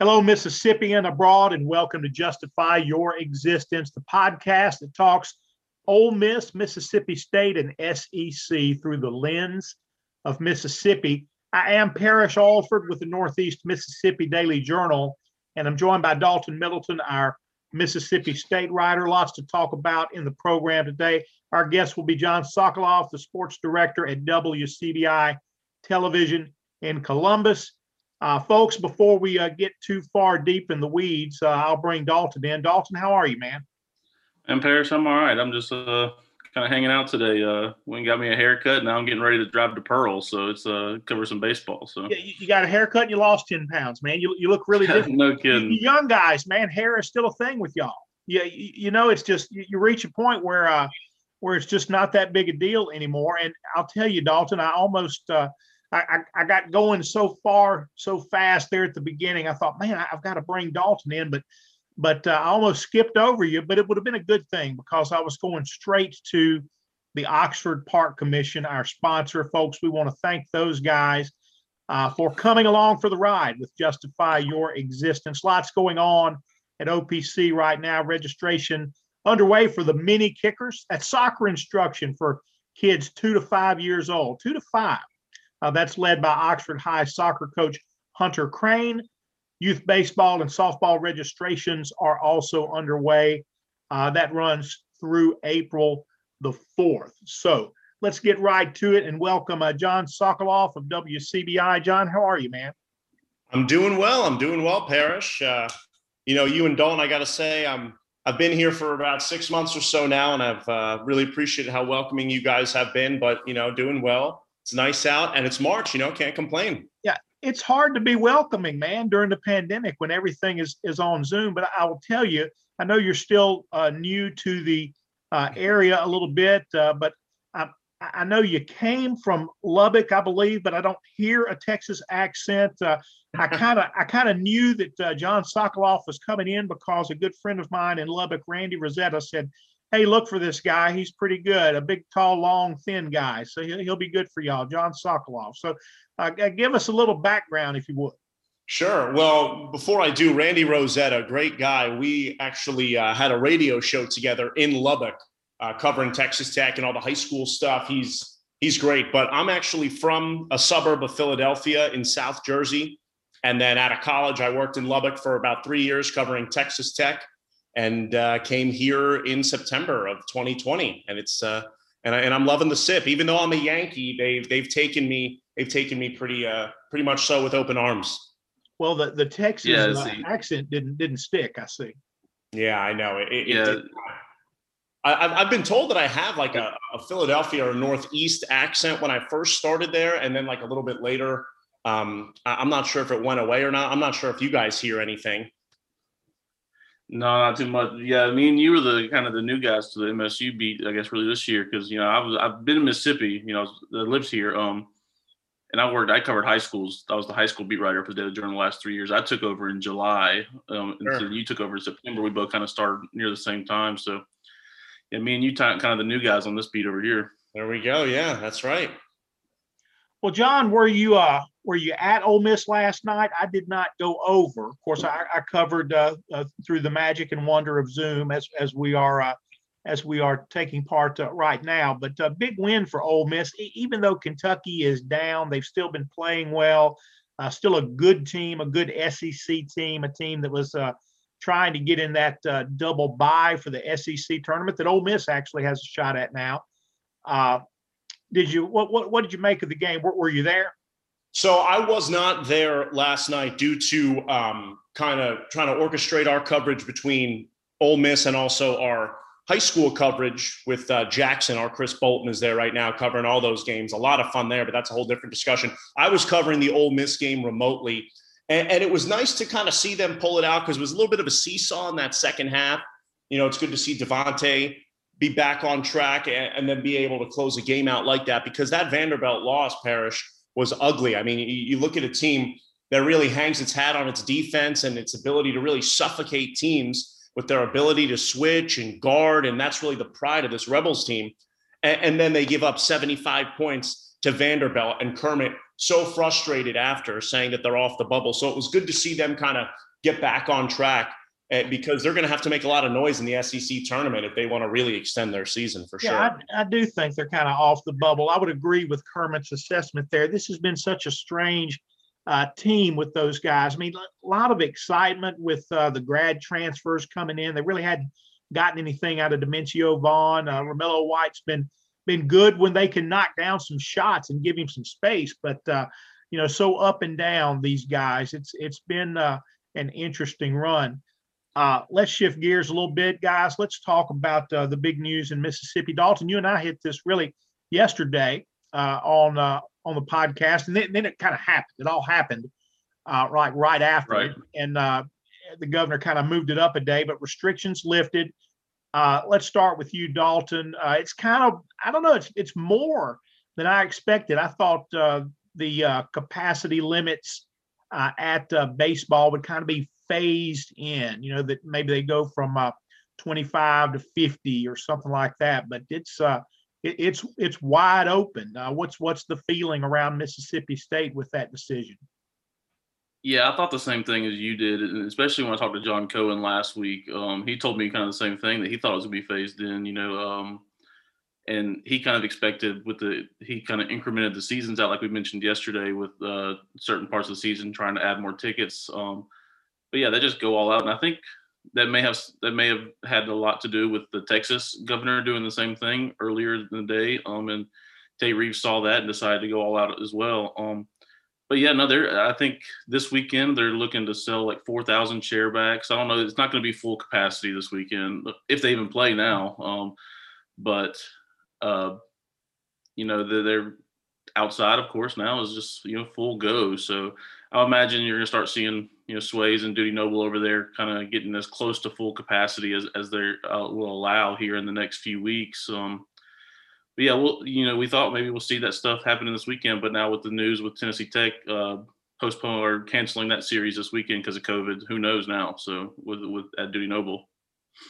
Hello, Mississippian abroad, and welcome to Justify Your Existence, the podcast that talks Ole Miss, Mississippi State, and SEC through the lens of Mississippi. I am Parrish Alford with the Northeast Mississippi Daily Journal, and I'm joined by Dalton Middleton, our Mississippi State writer. Lots to talk about in the program today. Our guest will be Jon Sokoloff, the sports director at WCBI Television in Columbus. Uh, folks, before we uh, get too far deep in the weeds, uh, I'll bring Dalton in. Dalton, how are you, man? I'm Parrish. I'm all right. I'm just uh, kind of hanging out today. Uh, went got me a haircut. Now I'm getting ready to drive to Pearl, so it's uh, cover some baseball. So yeah, you got a haircut and you lost ten pounds, man. You you look really different. no kidding. You, young guys, man, hair is still a thing with y'all. Yeah, you, you, know, it's just you, you, reach a point where uh, where it's just not that big a deal anymore. And I'll tell you, Dalton, I almost I, I, got going so far so fast there at the beginning. I thought, man, I've got to bring Dalton in, but but uh, I almost skipped over you. But it would have been a good thing because I was going straight to the Oxford Park Commission, our sponsor, folks. We want to thank those guys uh, for coming along for the ride with Justify Your Existence. Lots going on at OPC right now. Registration underway for the mini kickers. That's soccer instruction for kids two to five years old, two to five. Uh, that's led by Oxford High soccer coach Hunter Crane. Youth baseball and softball registrations are also underway. Uh, that runs through April the 4th. So let's get right to it and welcome uh, Jon Sokoloff of WCBI. Jon, how are you, man? I'm doing well. I'm doing well, Parrish. Uh, you know, you and Dalton, I got to say, I'm I've been here for about six months or so now, and I've uh, really appreciated how welcoming you guys have been. But you know, doing well it's nice out and it's March, you know, can't complain. Yeah, it's hard to be welcoming, man, during the pandemic when everything is is on Zoom. But I will tell you, I know you're still uh, new to the uh, area a little bit, uh, but I, I, know you came from Lubbock, I believe, but I don't hear a Texas accent. Uh, I kind of I kind of knew that uh, Jon Sokoloff was coming in because a good friend of mine in Lubbock, Randy Rosetta, said hey, look for this guy. He's pretty good. A big, tall, long, thin guy. So he'll, he'll be good for y'all, Jon Sokoloff. So uh, give us a little background, if you would. Sure. Well, before I do, Randy Rosetta, great guy. We actually uh, had a radio show together in Lubbock, uh, covering Texas Tech and all the high school stuff. He's he's great. But I'm actually from a suburb of Philadelphia in South Jersey, and then out of college, I worked in Lubbock for about three years covering Texas Tech and uh, came here in September of 2020. And it's uh, and, I, and I'm loving the sip. Even though I'm a Yankee, they've they've taken me they've taken me pretty uh pretty much so with open arms. Well, the the Texas yeah, uh, accent didn't didn't stick. I see. Yeah, I know it. it yeah. It I, have been told that I have like a, a, Philadelphia or Northeast accent when I first started there, and then like a little bit later. Um, I'm not sure if it went away or not. I'm not sure if you guys hear anything. No, not too much. Yeah, I mean, you were the kind of the new guys to the MSU beat, I guess, really this year because you know I was I've been in Mississippi, you know, that lives here. Um, and I worked, I covered high schools. I was the high school beat writer for the Daily Journal the last three years. I took over in July, um, and sure. so you took over in September. We both kind of started near the same time. So, yeah, me and you, kind of the new guys on this beat over here. There we go. Yeah, that's right. Well, Jon, were you uh were you at Ole Miss last night? I did not go over. Of course, I, I covered uh, uh, through the magic and wonder of Zoom as as we are uh, as we are taking part uh, right now. But a big win for Ole Miss, even though Kentucky is down, they've still been playing well. Uh, still a good team, a good SEC team, a team that was uh, trying to get in that double bye for the SEC tournament that Ole Miss actually has a shot at now did you what what, what did you make of the game? Were, were you there? So I was not there last night due to um, kind of trying to orchestrate our coverage between Ole Miss and also our high school coverage with uh, Jackson. Our Chris Bolton is there right now covering all those games. A lot of fun there, but that's a whole different discussion. I was covering the Ole Miss game remotely, and, and it was nice to kind of see them pull it out because it was a little bit of a seesaw in that second half. You know, it's good to see Devontae be back on track and, and, then be able to close a game out like that because that Vanderbilt loss, Parrish, was ugly. I mean, you, you look at a team that really hangs its hat on its defense and its ability to really suffocate teams with their ability to switch and guard. And that's really the pride of this Rebels team. And, and then they give up 75 points to Vanderbilt and Kermit so frustrated after saying that they're off the bubble. So it was good to see them kind of get back on track because they're going to have to make a lot of noise in the SEC tournament if they want to really extend their season for Yeah, sure. I, I do think they're kind of off the bubble. I would agree with Kermit's assessment there. This has been such a strange uh, team with those guys. I mean, a lot of excitement with uh, the grad transfers coming in. They really hadn't gotten anything out of Dimencio Vaughn. Uh, Romello White's been been good when they can knock down some shots and give him some space, but uh, you know, so up and down these guys. It's it's been uh, an interesting run. Uh, let's shift gears a little bit, guys. Let's talk about uh, the big news in Mississippi. Dalton, you and I hit this really yesterday uh, on uh, on the podcast, and then, then it kind of happened. It all happened uh, right right after, Right. it. and uh, the governor kind of moved it up a day, but restrictions lifted. Uh, let's start with you, Dalton. Uh, it's kind of I don't know. It's it's more than I expected. I thought uh, the uh, capacity limits uh, at uh, baseball would kind of be phased in. You know that maybe they go from uh, 25 to 50 or something like that. But it's uh, it, it's it's wide open. Uh, what's what's the feeling around Mississippi State with that decision? Yeah, I thought the same thing as you did, especially when I talked to John Cohen last week. Um, he told me kind of the same thing that he thought it was gonna be phased in. You know, um, and he kind of expected with the he kind of incremented the seasons out like we mentioned yesterday with uh, certain parts of the season trying to add more tickets. Um, but yeah, they just go all out, and I think that may have that may have had a lot to do with the Texas governor doing the same thing earlier in the day. Um, and Tate Reeves saw that and decided to go all out as well. Um, but yeah, no, they're. I think this weekend they're looking to sell like four thousand chair. I don't know. It's not going to be full capacity this weekend if they even play now. Um, but uh, you know they're, they're outside, of course. Now is just you know full go. So I imagine you're going to start seeing you know Swayze and Dudy Noble over there, kind of getting as close to full capacity as as they uh, will allow here in the next few weeks. Um, but yeah, well, you know, we thought maybe we'll see that stuff happening this weekend, but now with the news with Tennessee Tech uh, postponing or canceling that series this weekend because of COVID, who knows now? So with with at Dudy Noble,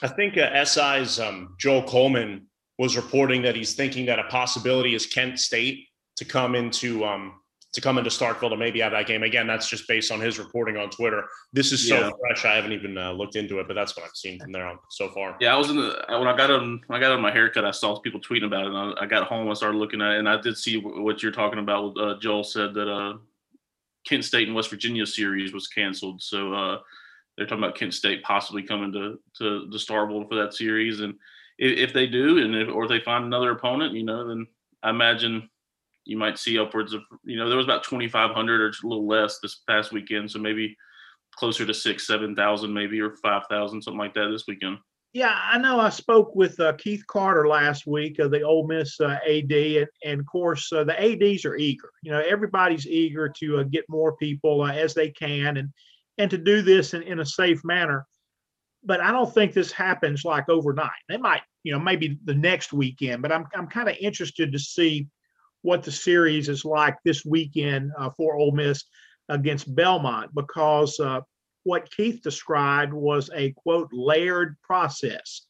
I think uh, SI's um, Joel Coleman was reporting that he's thinking that a possibility is Kent State to come into um, to come into Starkville to maybe have that game. Again, that's just based on his reporting on Twitter. This is so Yeah. fresh; I haven't even uh, looked into it, but that's what I've seen from there on so far. yeah, I was in the when I got on I got on my haircut, I saw people tweeting about it, and I, I got home, I started looking at it, and I did see what you're talking about. Uh, Joel said that uh, Kent State and West Virginia series was canceled, so uh, they're talking about Kent State possibly coming to to the Starbowl for that series, and if, if they do, and if, or if they find another opponent, you know, then I imagine you might see upwards of you know there was about 2,500 or a little less this past weekend, so maybe closer to six, seven thousand, maybe or five thousand, something like that this weekend. Yeah, I know. I spoke with uh, Keith Carter last week, uh, the Ole Miss uh, AD, and, and of course uh, the ads are eager. You know, everybody's eager to uh, get more people uh, as they can, and and to do this in, in a safe manner. But I don't think this happens like overnight. They might, you know, maybe the next weekend. But I'm I'm kind of interested to see what the series is like this weekend uh, for Ole Miss against Belmont because uh, what Keith described was a quote layered process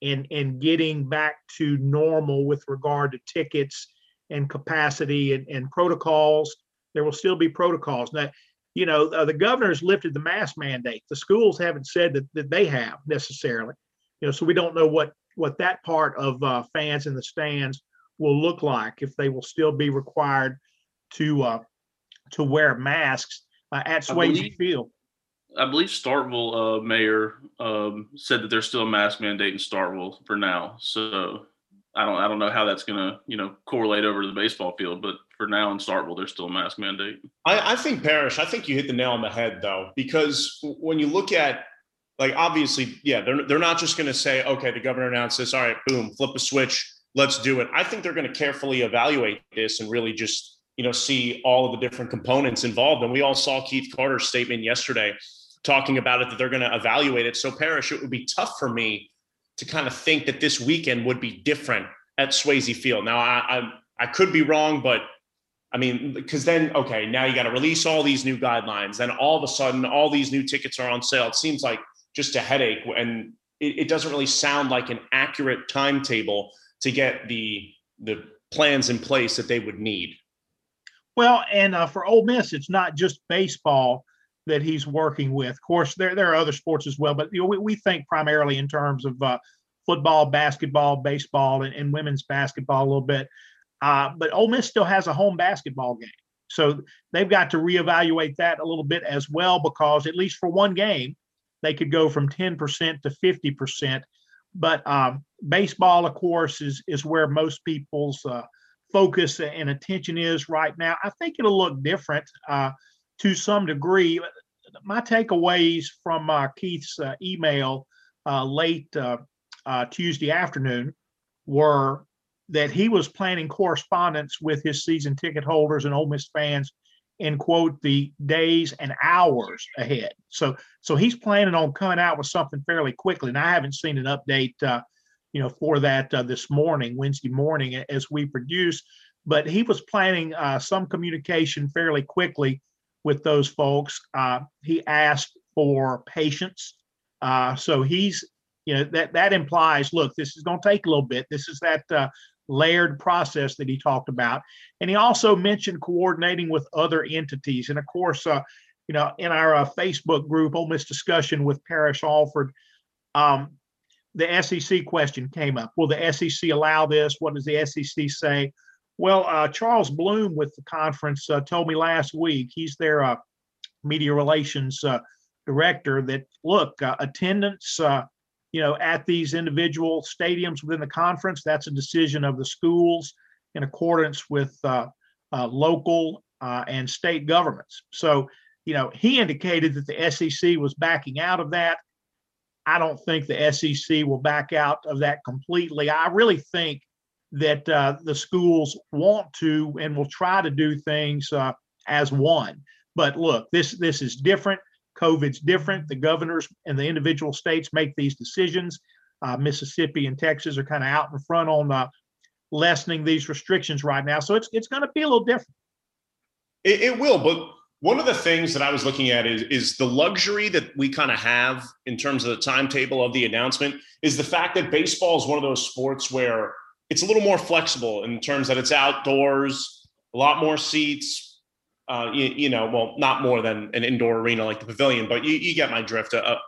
in in getting back to normal with regard to tickets and capacity and, and protocols. There will still be protocols. Now, you know, uh, the governor's lifted the mask mandate. The schools haven't said that, that they have necessarily. You know, so we don't know what what that part of uh, fans in the stands will look like if they will still be required to uh, to wear masks uh, at I Swayze believe- Field. I believe Starkville uh, mayor um, said that there's still a mask mandate in Starkville for now. So I don't I don't know how that's gonna you know correlate over to the baseball field, but for now in Starkville there's still a mask mandate. I, I think Parrish. I think you hit the nail on the head though, because when you look at like obviously, yeah, they're they're not just going to say, okay, the governor announced this. All right, boom, flip a switch, let's do it. I think they're going to carefully evaluate this and really just you know see all of the different components involved. And we all saw Keith Carter's statement yesterday talking about it that they're going to evaluate it. So Parrish, it would be tough for me to kind of think that this weekend would be different at Swayze Field. Now I I, I could be wrong, but I mean, because then, okay, now you got to release all these new guidelines. Then all of a sudden, all these new tickets are on sale. It seems like just a headache. And it, it doesn't really sound like an accurate timetable to get the the plans in place that they would need. Well, and uh, for Ole Miss, it's not just baseball that he's working with. Of course, there there are other sports as well, but you know, we, we think primarily in terms of uh, football, basketball, baseball, and, and, women's basketball a little bit. Uh, but Ole Miss still has a home basketball game, so they've got to reevaluate that a little bit as well because at least for one game, they could go from 10% to 50%. But um, baseball, of course, is is where most people's uh, focus and attention is right now. I think it'll look different uh, to some degree. My takeaways from uh, Keith's uh, email uh, late uh, Tuesday afternoon were that he was planning correspondence with his season ticket holders and Ole Miss fans in quote the days and hours ahead. So so he's planning on coming out with something fairly quickly. And I haven't seen an update, uh, you know, for that uh, this morning, Wednesday morning, as we produce. But he was planning uh, some communication fairly quickly with those folks. Uh, he asked for patience. Uh, so he's, you know, that that implies, look, this is going to take a little bit. This is that uh, layered process that he talked about. And he also mentioned coordinating with other entities. And of course, uh, you know, in our uh, Facebook group, Ole Miss discussion with Parrish Alford, um, the SEC question came up. Will the SEC allow this? What does the SEC say? Well, uh, Charles Bloom with the conference uh, told me last week, he's their uh, media relations uh, director, that look, attendance you know, at these individual stadiums within the conference. That's a decision of the schools in accordance with uh, uh, local uh, and state governments. So, you know, he indicated that the SEC was backing out of that. I don't think the SEC will back out of that completely. I really think that uh, the schools want to and will try to do things uh, as one. But look, this this is different. COVID's different. The governors and the individual states make these decisions. Uh, Mississippi and Texas are kind of out in front on uh, lessening these restrictions right now. So it's it's going to be a little different. It, it, will, but one of the things that I was looking at is is the luxury that we kind of have in terms of the timetable of the announcement is the fact that baseball is one of those sports where it's a little more flexible in terms that it's outdoors, a lot more seats, uh, you, you, know, well, not more than an indoor arena like the pavilion, but you, you get my drift. A,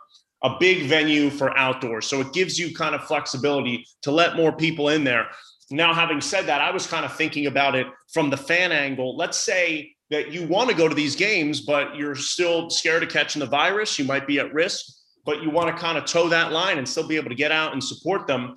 a big venue for outdoors. So it gives you kind of flexibility to let more people in there. Now, having said that, I was kind of thinking about it from the fan angle. Let's say that you want to go to these games, but you're still scared of catching the virus. You might be at risk, but you want to kind of toe that line and still be able to get out and support them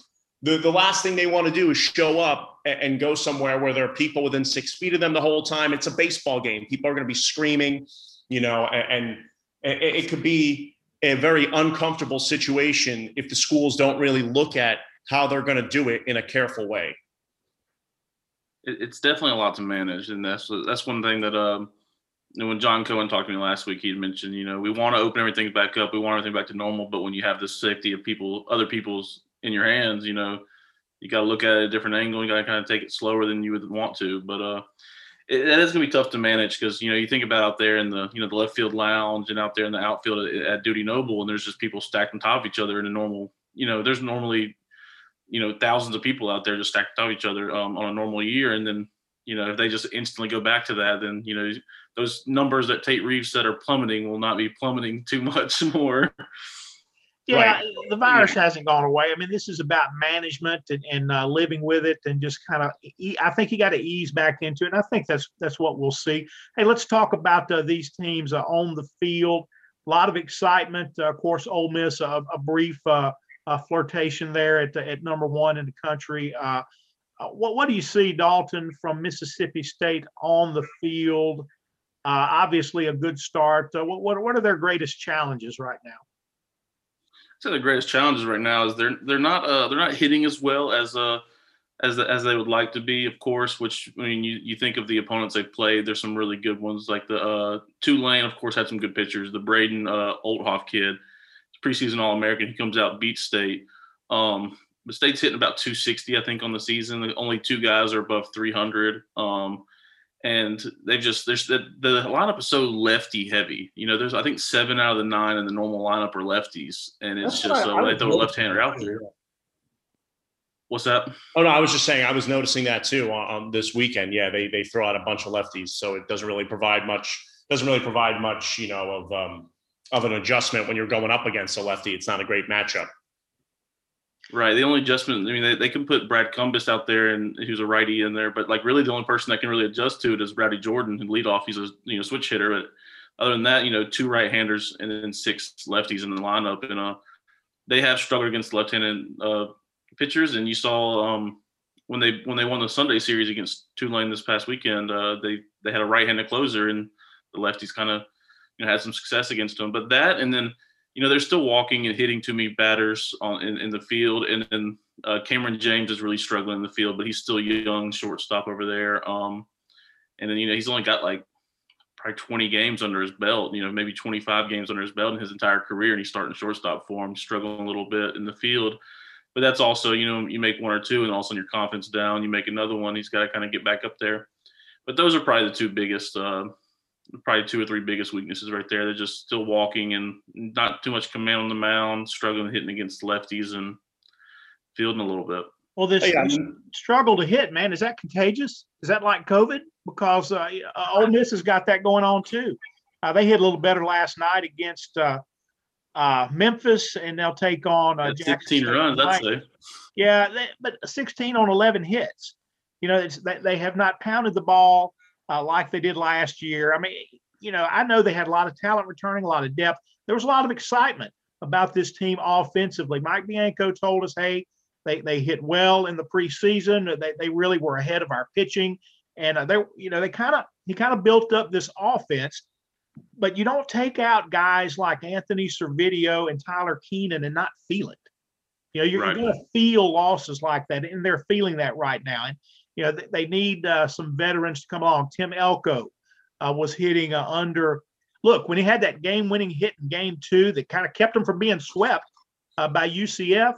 the, the last thing they want to do is show up and, go somewhere where there are people within six feet of them the whole time. It's a baseball game. People are going to be screaming, you know, and, and it, could be a very uncomfortable situation if the schools don't really look at how they're going to do it in a careful way. It's definitely a lot to manage, and that's that's one thing that um, when John Cohen talked to me last week, he mentioned, you know, we want to open everything back up, we want everything back to normal, but when you have the safety of people, other people's in your hands, you know, you got to look at it a different angle. You got to kind of take it slower than you would want to. But uh, it, is going to be tough to manage because you know you think about out there in the you know the left field lounge and out there in the outfield at, at Dudy Noble, and there's just people stacked on top of each other in a normal. You know, there's normally you know thousands of people out there just stacked on top of each other um, on a normal year, and then you know if they just instantly go back to that, then you know those numbers that Tate Reeves said are plummeting will not be plummeting too much more. Yeah, right. the virus yeah. hasn't gone away. I mean, this is about management and, and uh, living with it, and just kind of. I think you got to ease back into it. And I think that's that's what we'll see. Hey, let's talk about uh, these teams uh, on the field. A lot of excitement. Uh, of course, Ole Miss a, a brief uh, flirtation there at at number one in the country. Uh, what what do you see, Dalton, from Mississippi State on the field? obviously, a good start. what what are their greatest challenges right now? So the greatest challenges right now is they're they're not uh, they're not hitting as well as uh as as they would like to be, of course. Which I mean, you, you think of the opponents they've played. There's some really good ones, like the uh, Tulane, of course, had some good pitchers. The Braden uh, Olthoff kid, preseason All American. He comes out beat State. Um, the state's hitting about 260, I think, on the season. Only two guys are above 300. Um, and they've just there's the, the lineup is so lefty heavy. You know, there's I think seven out of the nine in the normal lineup are lefties, and it's That's just so they throw a left-hander out there. What's that? Oh no, I was just saying I was noticing that too on, on, this weekend. Yeah, they they throw out a bunch of lefties, so it doesn't really provide much doesn't really provide much, you know, of um, of an adjustment when you're going up against a lefty. It's not a great matchup. Right. The only adjustment, I mean, they, they can put Brad Cumbest out there and who's a righty in there, but like really the only person that can really adjust to it is Brady Jordan and lead off. He's a you know switch hitter, but other than that, you know, two right handers and then six lefties in the lineup, and uh, they have struggled against left-handed uh, pitchers. And you saw um, when they when they won the Sunday series against Tulane this past weekend, uh, they they had a right-handed closer, and the lefties kind of you know had some success against them. But that, and then you know they're still walking and hitting too many batters on in, in the field, and then uh, Kamren James is really struggling in the field, but he's still young shortstop over there. Um, and then you know he's only got like probably 20 games under his belt, you know, maybe 25 games under his belt in his entire career, and he's starting shortstop for struggling a little bit in the field. But that's also, you know, you make one or two, and all of a sudden your confidence down. You make another one, he's got to kind of get back up there. But those are probably the two biggest, uh, probably two or three biggest weaknesses right there. They're just still walking and not too much command on the mound, struggling hitting against lefties and fielding a little bit. Well, this Yeah, struggle to hit, man, is that contagious? Is that like COVID? Because uh, uh, Ole Miss has got that going on too. Uh, they hit a little better last night against uh, uh, Memphis, and they'll take on uh, Jackson 16 State runs, I'd say. Yeah, they, but 16 on 11 hits. You know, it's, they, they have not pounded the ball uh, like they did last year. I mean, you know, I know they had a lot of talent returning, a lot of depth. There was a lot of excitement about this team offensively. Mike Bianco told us, hey, they, they hit well in the preseason. They, they really were ahead of our pitching. And uh, they, you know, they kind of, he kind of built up this offense, but you don't take out guys like Anthony Servideo and Tyler Keenan and not feel it. You know, you're, Right. you're going to feel losses like that, and they're feeling that right now. And you know, they, need uh, some veterans to come along. Tim Elko uh, was hitting uh, under. Look, when he had that game-winning hit in Game Two that kind of kept him from being swept uh, by UCF,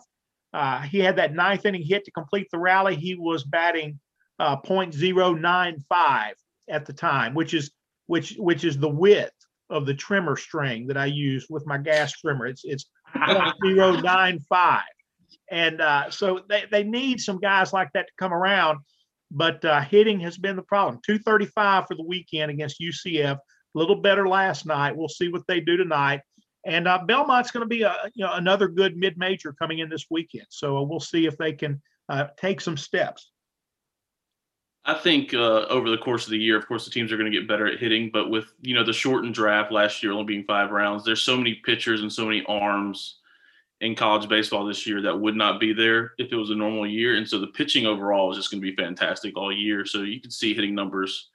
uh, he had that ninth inning hit to complete the rally. He was batting uh, .095 at the time, which is which which is the width of the trimmer string that I use with my gas trimmer. It's it's .095. And uh, so they, they need some guys like that to come around. But uh, hitting has been the problem. 235 for the weekend against UCF. A little better last night. We'll see what they do tonight. And uh, Belmont's going to be a you know another good mid-major coming in this weekend. So we'll see if they can uh, take some steps. I think uh, over the course of the year, of course, the teams are going to get better at hitting. But with you know the shortened draft last year only being five rounds, there's so many pitchers and so many arms in college baseball this year that would not be there if it was a normal year. And so the pitching overall is just going to be fantastic all year. So you can see hitting numbers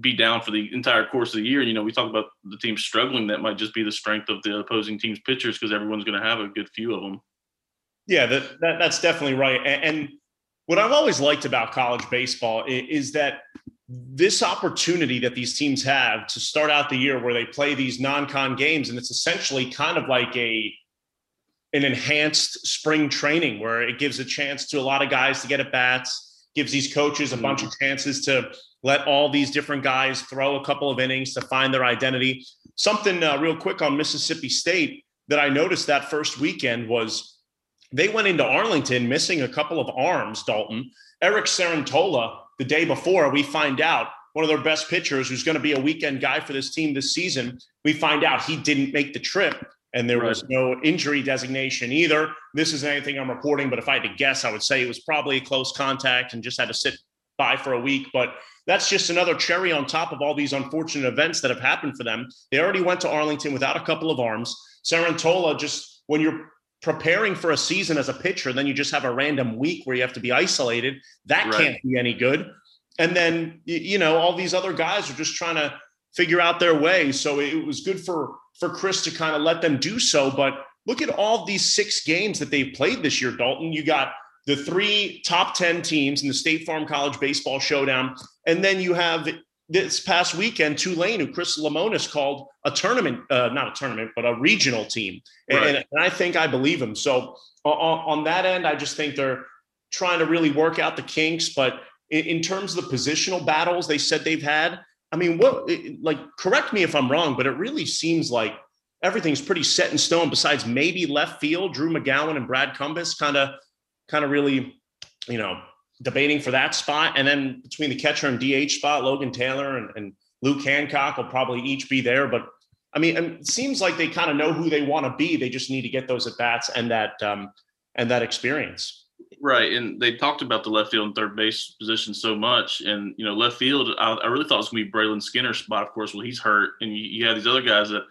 be down for the entire course of the year. And, you know, we talk about the team struggling. That might just be the strength of the opposing team's pitchers because everyone's going to have a good few of them. Yeah, that, that that's definitely right. And, and what I've always liked about college baseball is, is that this opportunity that these teams have to start out the year where they play these non-con games, and it's essentially kind of like a an enhanced spring training where it gives a chance to a lot of guys to get at bats, gives these coaches a bunch of chances to let all these different guys throw a couple of innings to find their identity. Something uh, real quick on Mississippi State that I noticed that first weekend was they went into Arlington missing a couple of arms, Dalton. Eric Cerantola, the day before, we find out one of their best pitchers who's going to be a weekend guy for this team this season. We find out he didn't make the trip and there was no injury designation either. This isn't anything I'm reporting, but if I had to guess, I would say it was probably a close contact and just had to sit by for a week. But that's just another cherry on top of all these unfortunate events that have happened for them. They already went to Arlington without a couple of arms. Cerantola, just when you're preparing for a season as a pitcher, then you just have a random week where you have to be isolated. That Right. can't be any good. And then, you know, all these other guys are just trying to figure out their way. So it was good for for Chris to kind of let them do so. But look at all these six games that they've played this year, Dalton. You got the three top 10 teams in the State Farm College Baseball Showdown. And then you have this past weekend, Tulane, who Chris Lemonis called a tournament, uh, not a tournament, but a regional team. And, Right. and I think I believe him. So on, on that end, I just think they're trying to really work out the kinks. But in, in terms of the positional battles they said they've had, I mean, what, like, correct me if I'm wrong, but it really seems like everything's pretty set in stone besides maybe left field, Drew McGowan and Brad Cumbest kind of, kind of really, you know, debating for that spot. And then between the catcher and DH spot, Logan Tanner and, and Luke Hancock will probably each be there. But I mean, it seems like they kind of know who they want to be. They just need to get those at bats and that um, and that experience. Right, and they talked about the left field and third base position so much, and you know, left field. I, I really thought it was going to be Brayland Skinner's spot. Of course, well, he's hurt, and you, you have these other guys that,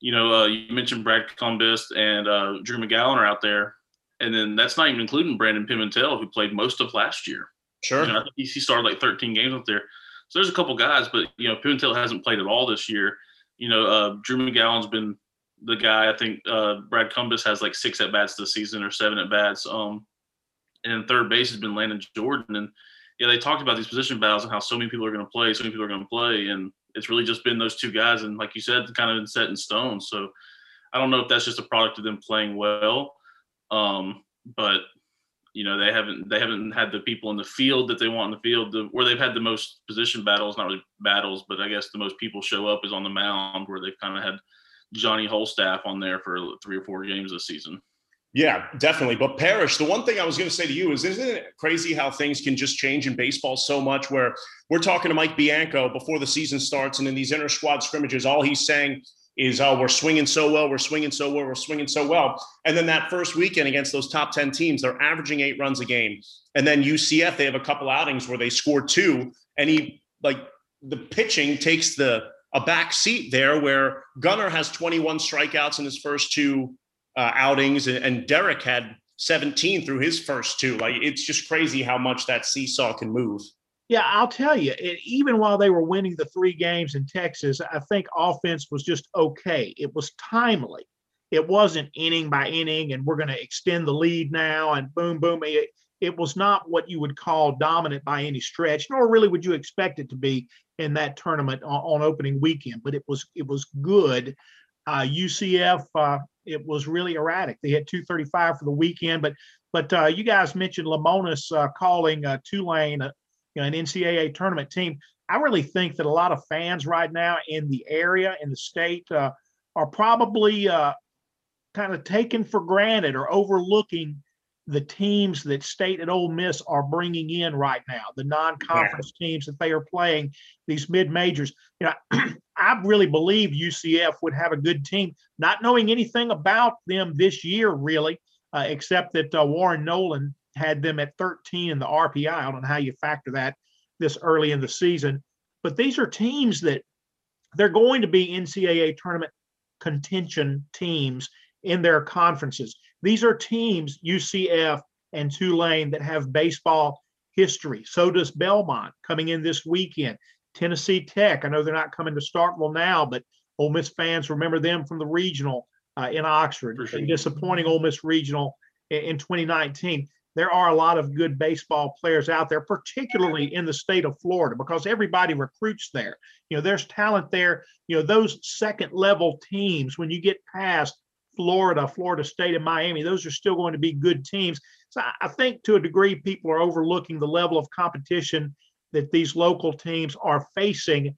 you know, uh, you mentioned Brad Cumbest and uh, Drew McGowan are out there, and then that's not even including Brandon Pimentel, who played most of last year. Sure, you know, he started like 13 games up there. So there's a couple guys, but you know, Pimentel hasn't played at all this year. You know, uh, Drew McGowan's been the guy. I think uh, Brad Cumbest has like six at bats this season or seven at bats. Um, and third base has been Landon Jordan. And yeah, they talked about these position battles and how so many people are going to play, so many people are going to play, and it's really just been those two guys. And like you said, kind of been set in stone. So I don't know if that's just a product of them playing well, um, but you know they haven't they haven't had the people in the field that they want in the field where they've had the most position battles, not really battles, but I guess the most people show up is on the mound where they've kind of had Johnny Holstaff on there for three or four games this season. Yeah, definitely. But Parrish, the one thing I was going to say to you is, isn't it crazy how things can just change in baseball so much? Where we're talking to Mike Bianco before the season starts, and in these inter squad scrimmages, all he's saying is, "Oh, we're swinging so well, we're swinging so well, we're swinging so well." And then that first weekend against those top ten teams, they're averaging eight runs a game. And then UCF, they have a couple outings where they score two, and he like the pitching takes the a back seat there, where Gunnar has 21 strikeouts in his first two uh, outings, and, Derek had 17 through his first two. Like it's just crazy how much that seesaw can move. Yeah, I'll tell you, it, even while they were winning the three games in Texas, I think offense was just okay. It was timely. It wasn't inning by inning, and we're going to extend the lead now, and boom, boom. It, it was not what you would call dominant by any stretch, nor really would you expect it to be in that tournament on, on opening weekend. But it was it was good. Uh, UCF, uh, it was really erratic. They had 235 for the weekend, but but uh, you guys mentioned Lemonis uh, calling uh, Tulane uh, you know, an NCAA tournament team. I really think that a lot of fans right now in the area, in the state, uh, are probably uh, kind of taken for granted or overlooking the teams that State and Ole Miss are bringing in right now, the non-conference yeah. teams that they are playing, these mid-majors. You know, I really believe UCF would have a good team, not knowing anything about them this year, really, uh, except that uh, Warren Nolan had them at 13 in the RPI. I don't know how you factor that this early in the season, but these are teams that they're going to be NCAA tournament contention teams in their conferences. These are teams, UCF and Tulane, that have baseball history. So does Belmont coming in this weekend. Tennessee Tech. I know they're not coming to Starkville now, but Ole Miss fans remember them from the regional uh, in Oxford. Sure. Disappointing Ole Miss regional in, in 2019. There are a lot of good baseball players out there, particularly in the state of Florida, because everybody recruits there. You know, there's talent there. You know, those second level teams, when you get past Florida, Florida State, and Miami, those are still going to be good teams. So I think to a degree, people are overlooking the level of competition that these local teams are facing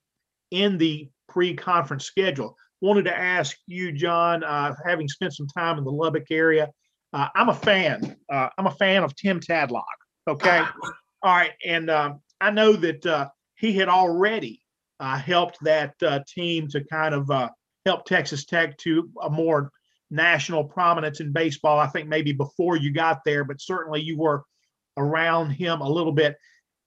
in the pre-conference schedule. Wanted to ask you, Jon, uh, having spent some time in the Lubbock area, uh, I'm a fan. Uh, I'm a fan of Tim Tadlock. Okay, all right, and um, I know that uh, he had already uh, helped that uh, team to kind of help Texas Tech to a more national prominence in baseball. I think maybe before you got there, but certainly you were around him a little bit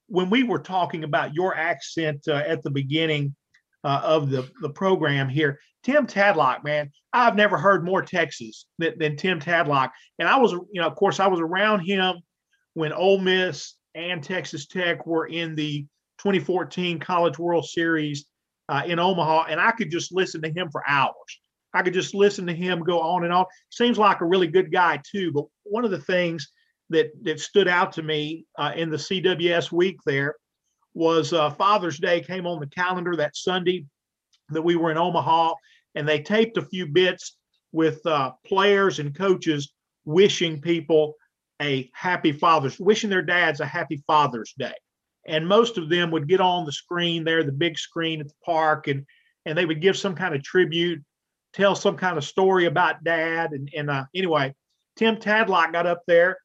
when we were talking about your accent uh, at the beginning uh, of the, the program here, Tim Tadlock, man, I've never heard more Texas than, than Tim Tadlock. And I was, you know, of course, I was around him when Ole Miss and Texas Tech were in the 2014 College World Series uh, in Omaha, and I could just listen to him for hours. I could just listen to him go on and on. Seems like a really good guy too. But one of the things that that stood out to me uh, in the CWS week there was uh, Father's Day came on the calendar that Sunday that we were in Omaha, and they taped a few bits with uh, players and coaches wishing people a happy Father's, wishing their dads a happy Father's Day. And most of them would get on the screen there, the big screen at the park, and and they would give some kind of tribute, tell some kind of story about dad. And, and uh, anyway, Tim Tadlock got up there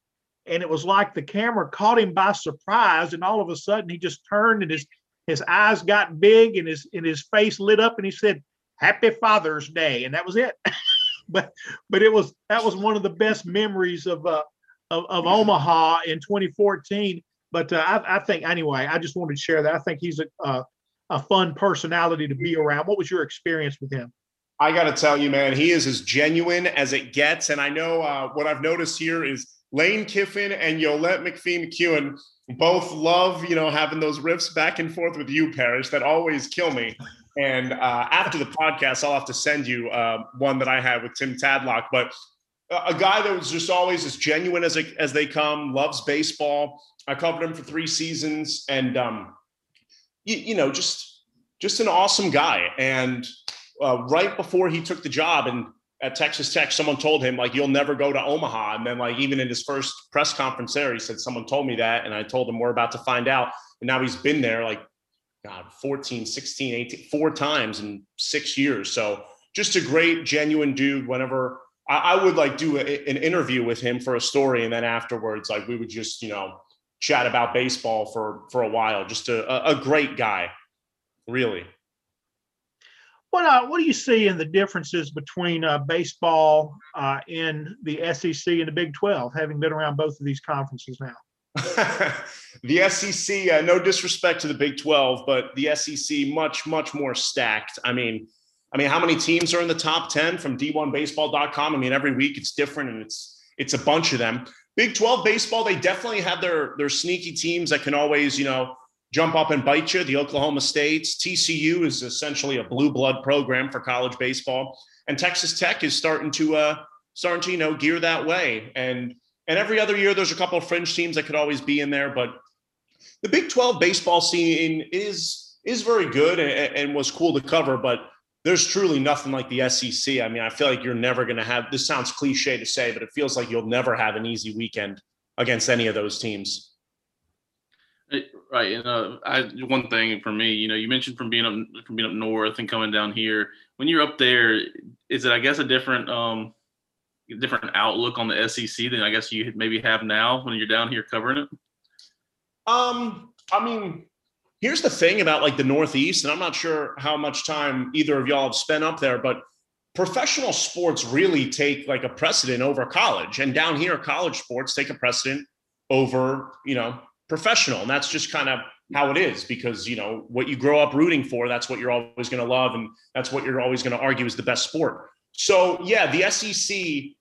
and it was like the camera caught him by surprise and all of a sudden he just turned and his his eyes got big and his and his face lit up, and he said, "Happy Father's Day," and that was it. but but it was that was one of the best memories of uh, of, of Omaha in 2014. But uh, I, I think anyway, I just wanted to share that. I think he's a, a a fun personality to be around. What was your experience with him? I got to tell you, man, he is as genuine as it gets. And I know uh, what I've noticed here is Lane Kiffin and Yolett McPhee McCuin both love, you know, having those riffs back and forth with you, Parrish, that always kill me. And uh, after the podcast, I'll have to send you uh, one that I had with Tim Tadlock. But a guy that was just always as genuine as, as they come, loves baseball. I covered him for three seasons, and um, you, you know, just just an awesome guy. And uh, right before he took the job and at Texas Tech, someone told him like you'll never go to Omaha. And then like even in his first press conference there, he said someone told me that, and I told him we're about to find out. And now he's been there like God, 14, 16, 18, four times in six years. So just a great, genuine dude. Whenever I, I would like do a, an interview with him for a story, and then afterwards, like we would just you know chat about baseball for for a while. Just a, a great guy, really. What uh, what do you see in the differences between uh, baseball uh, in the SEC and the Big Twelve, having been around both of these conferences now? the SEC, uh, no disrespect to the Big Twelve, but the SEC much much more stacked. I mean, I mean, how many teams are in the top ten from D1Baseball.com? I mean, every week it's different, and it's it's a bunch of them. Big 12 baseball, they definitely have their their sneaky teams that can always, you know, jump up and bite you. The Oklahoma States, TCU is essentially a blue blood program for college baseball, and Texas Tech is starting to uh starting to you know gear that way. And and every other year there's a couple of fringe teams that could always be in there, but the Big 12 baseball scene is is very good and, and was cool to cover, but there's truly nothing like the SEC. I mean, I feel like you're never going to have this sounds cliche to say, but it feels like you'll never have an easy weekend against any of those teams. Right, and uh, I one thing for me, you know, you mentioned from being up from being up north and coming down here. When you're up there, is it I guess a different um different outlook on the SEC than I guess you maybe have now when you're down here covering it? Um, I mean, Here's the thing about like the Northeast, and I'm not sure how much time either of y'all have spent up there, but professional sports really take like a precedent over college. And down here, college sports take a precedent over, you know, professional. And that's just kind of how it is because, you know, what you grow up rooting for, that's what you're always going to love. And that's what you're always going to argue is the best sport. So, yeah, the SEC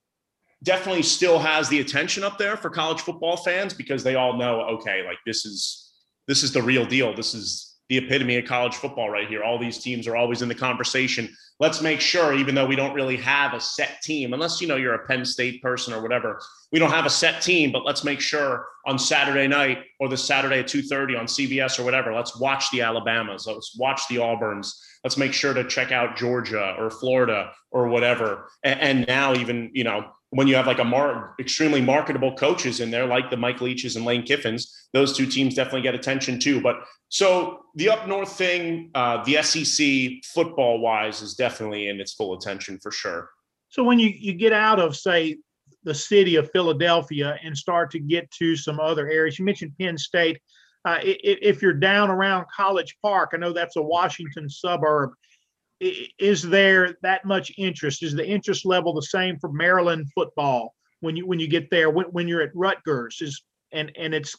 definitely still has the attention up there for college football fans because they all know, okay, like this is this is the real deal. This is the epitome of college football right here. All these teams are always in the conversation. Let's make sure, even though we don't really have a set team, unless you know you're a Penn State person or whatever, we don't have a set team. But let's make sure on Saturday night or the Saturday at 2:30 on CBS or whatever, let's watch the Alabamas, let's watch the Auburns, let's make sure to check out Georgia or Florida or whatever. And, and now even you know when you have like a mar- extremely marketable coaches in there, like the Mike Leaches and Lane Kiffins, those two teams definitely get attention too. But so the up north thing, uh, the SEC football wise, is definitely in its full attention for sure. So when you you get out of say the city of Philadelphia and start to get to some other areas, you mentioned Penn State. Uh, if you're down around College Park, I know that's a Washington suburb is there that much interest? Is the interest level the same for Maryland football when you when you get there? When, when you're at Rutgers is and and it's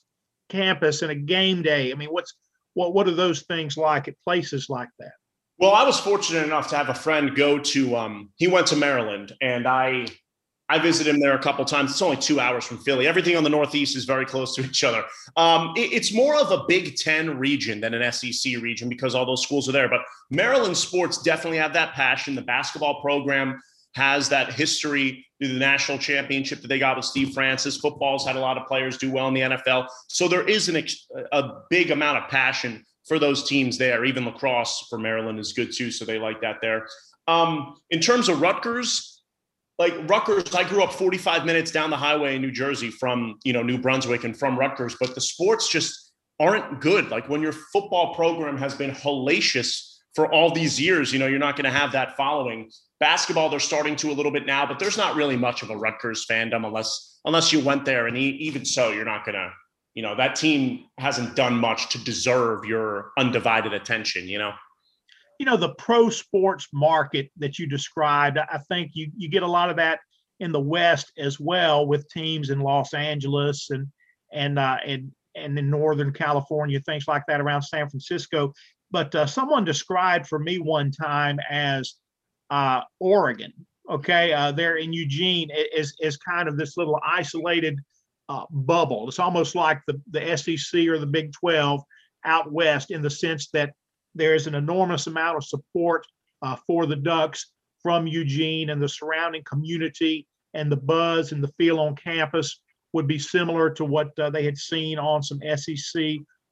campus and a game day. I mean, what's what what are those things like at places like that? Well, I was fortunate enough to have a friend go to. Um, he went to Maryland, and I I visited him there a couple times. It's only two hours from Philly. Everything on the Northeast is very close to each other. Um, it, it's more of a Big Ten region than an SEC region because all those schools are there. But Maryland sports definitely have that passion. The basketball program has that history through the national championship that they got with Steve Francis. Football's had a lot of players do well in the NFL. So there is an, a big amount of passion for those teams there. Even lacrosse for Maryland is good too. So they like that there. Um, in terms of Rutgers, like Rutgers, I grew up 45 minutes down the highway in New Jersey from, you know, New Brunswick and from Rutgers, but the sports just aren't good. Like when your football program has been hellacious for all these years, you know, you're not going to have that following. Basketball, they're starting to a little bit now, but there's not really much of a Rutgers fandom unless unless you went there. And even so, you're not going to you know, that team hasn't done much to deserve your undivided attention, you know? You know, the pro sports market that you described, I think you, you get a lot of that in the West as well with teams in Los Angeles and, and, uh, and, and in Northern California, things like that around San Francisco. But uh, someone described for me one time as uh, Oregon, okay, uh, there in Eugene is is kind of this little isolated uh, bubble. It's almost like the the SEC or the Big Twelve out west in the sense that there's an enormous amount of support uh, for the Ducks from Eugene and the surrounding community, and the buzz and the feel on campus would be similar to what uh, they had seen on some SEC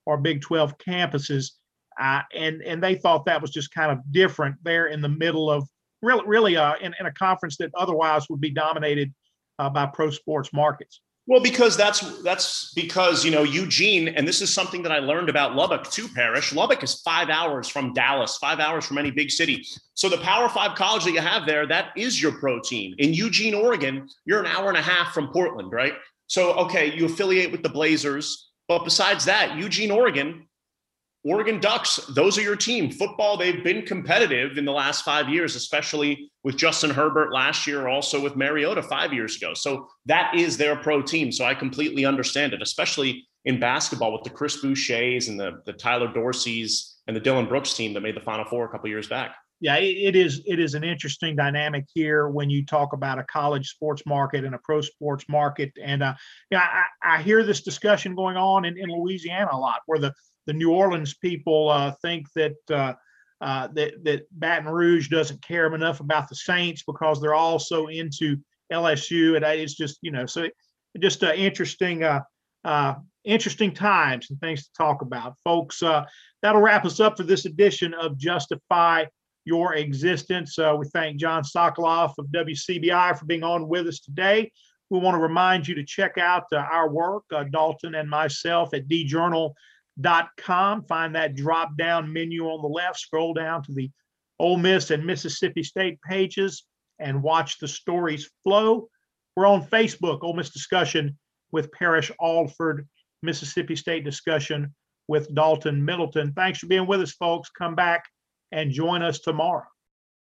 or Big 12 campuses. Uh, and and they thought that was just kind of different there in the middle of really really uh, in, in a conference that otherwise would be dominated uh, by pro sports markets. Well, because that's that's because you know Eugene, and this is something that I learned about Lubbock too. Parrish Lubbock is five hours from Dallas, five hours from any big city. So the Power Five college that you have there, that is your pro team. In Eugene, Oregon, you're an hour and a half from Portland, right? So okay, you affiliate with the Blazers, but besides that, Eugene, Oregon, Oregon Ducks, those are your team. Football, they've been competitive in the last five years, especially with Justin Herbert last year, also with Mariota five years ago. So that is their pro team. So I completely understand it, especially in basketball with the Chris Bouchers and the, the Tyler Dorseys and the Dillon Brooks team that made the Final Four a couple years back. Yeah, it is. It is an interesting dynamic here when you talk about a college sports market and a pro sports market. And uh, yeah, I, I hear this discussion going on in, in Louisiana a lot, where the the New Orleans people uh, think that uh, uh, that that Baton Rouge doesn't care enough about the Saints because they're all so into LSU, and it's just you know so just uh, interesting uh, uh, interesting times and things to talk about, folks. That'll wrap us up for this edition of Justify Your Existence. We thank Jon Sokoloff of WCBI for being on with us today. We want to remind you to check out our work, Dalton and myself at D Journal com. .Com find that drop down menu on the left, scroll down to the Ole Miss and Mississippi State pages and watch the stories flow. We're on Facebook, Ole Miss Discussion with Parrish Alford, Mississippi State Discussion with Dalton Middleton. Thanks for being with us, folks. Come back and join us tomorrow.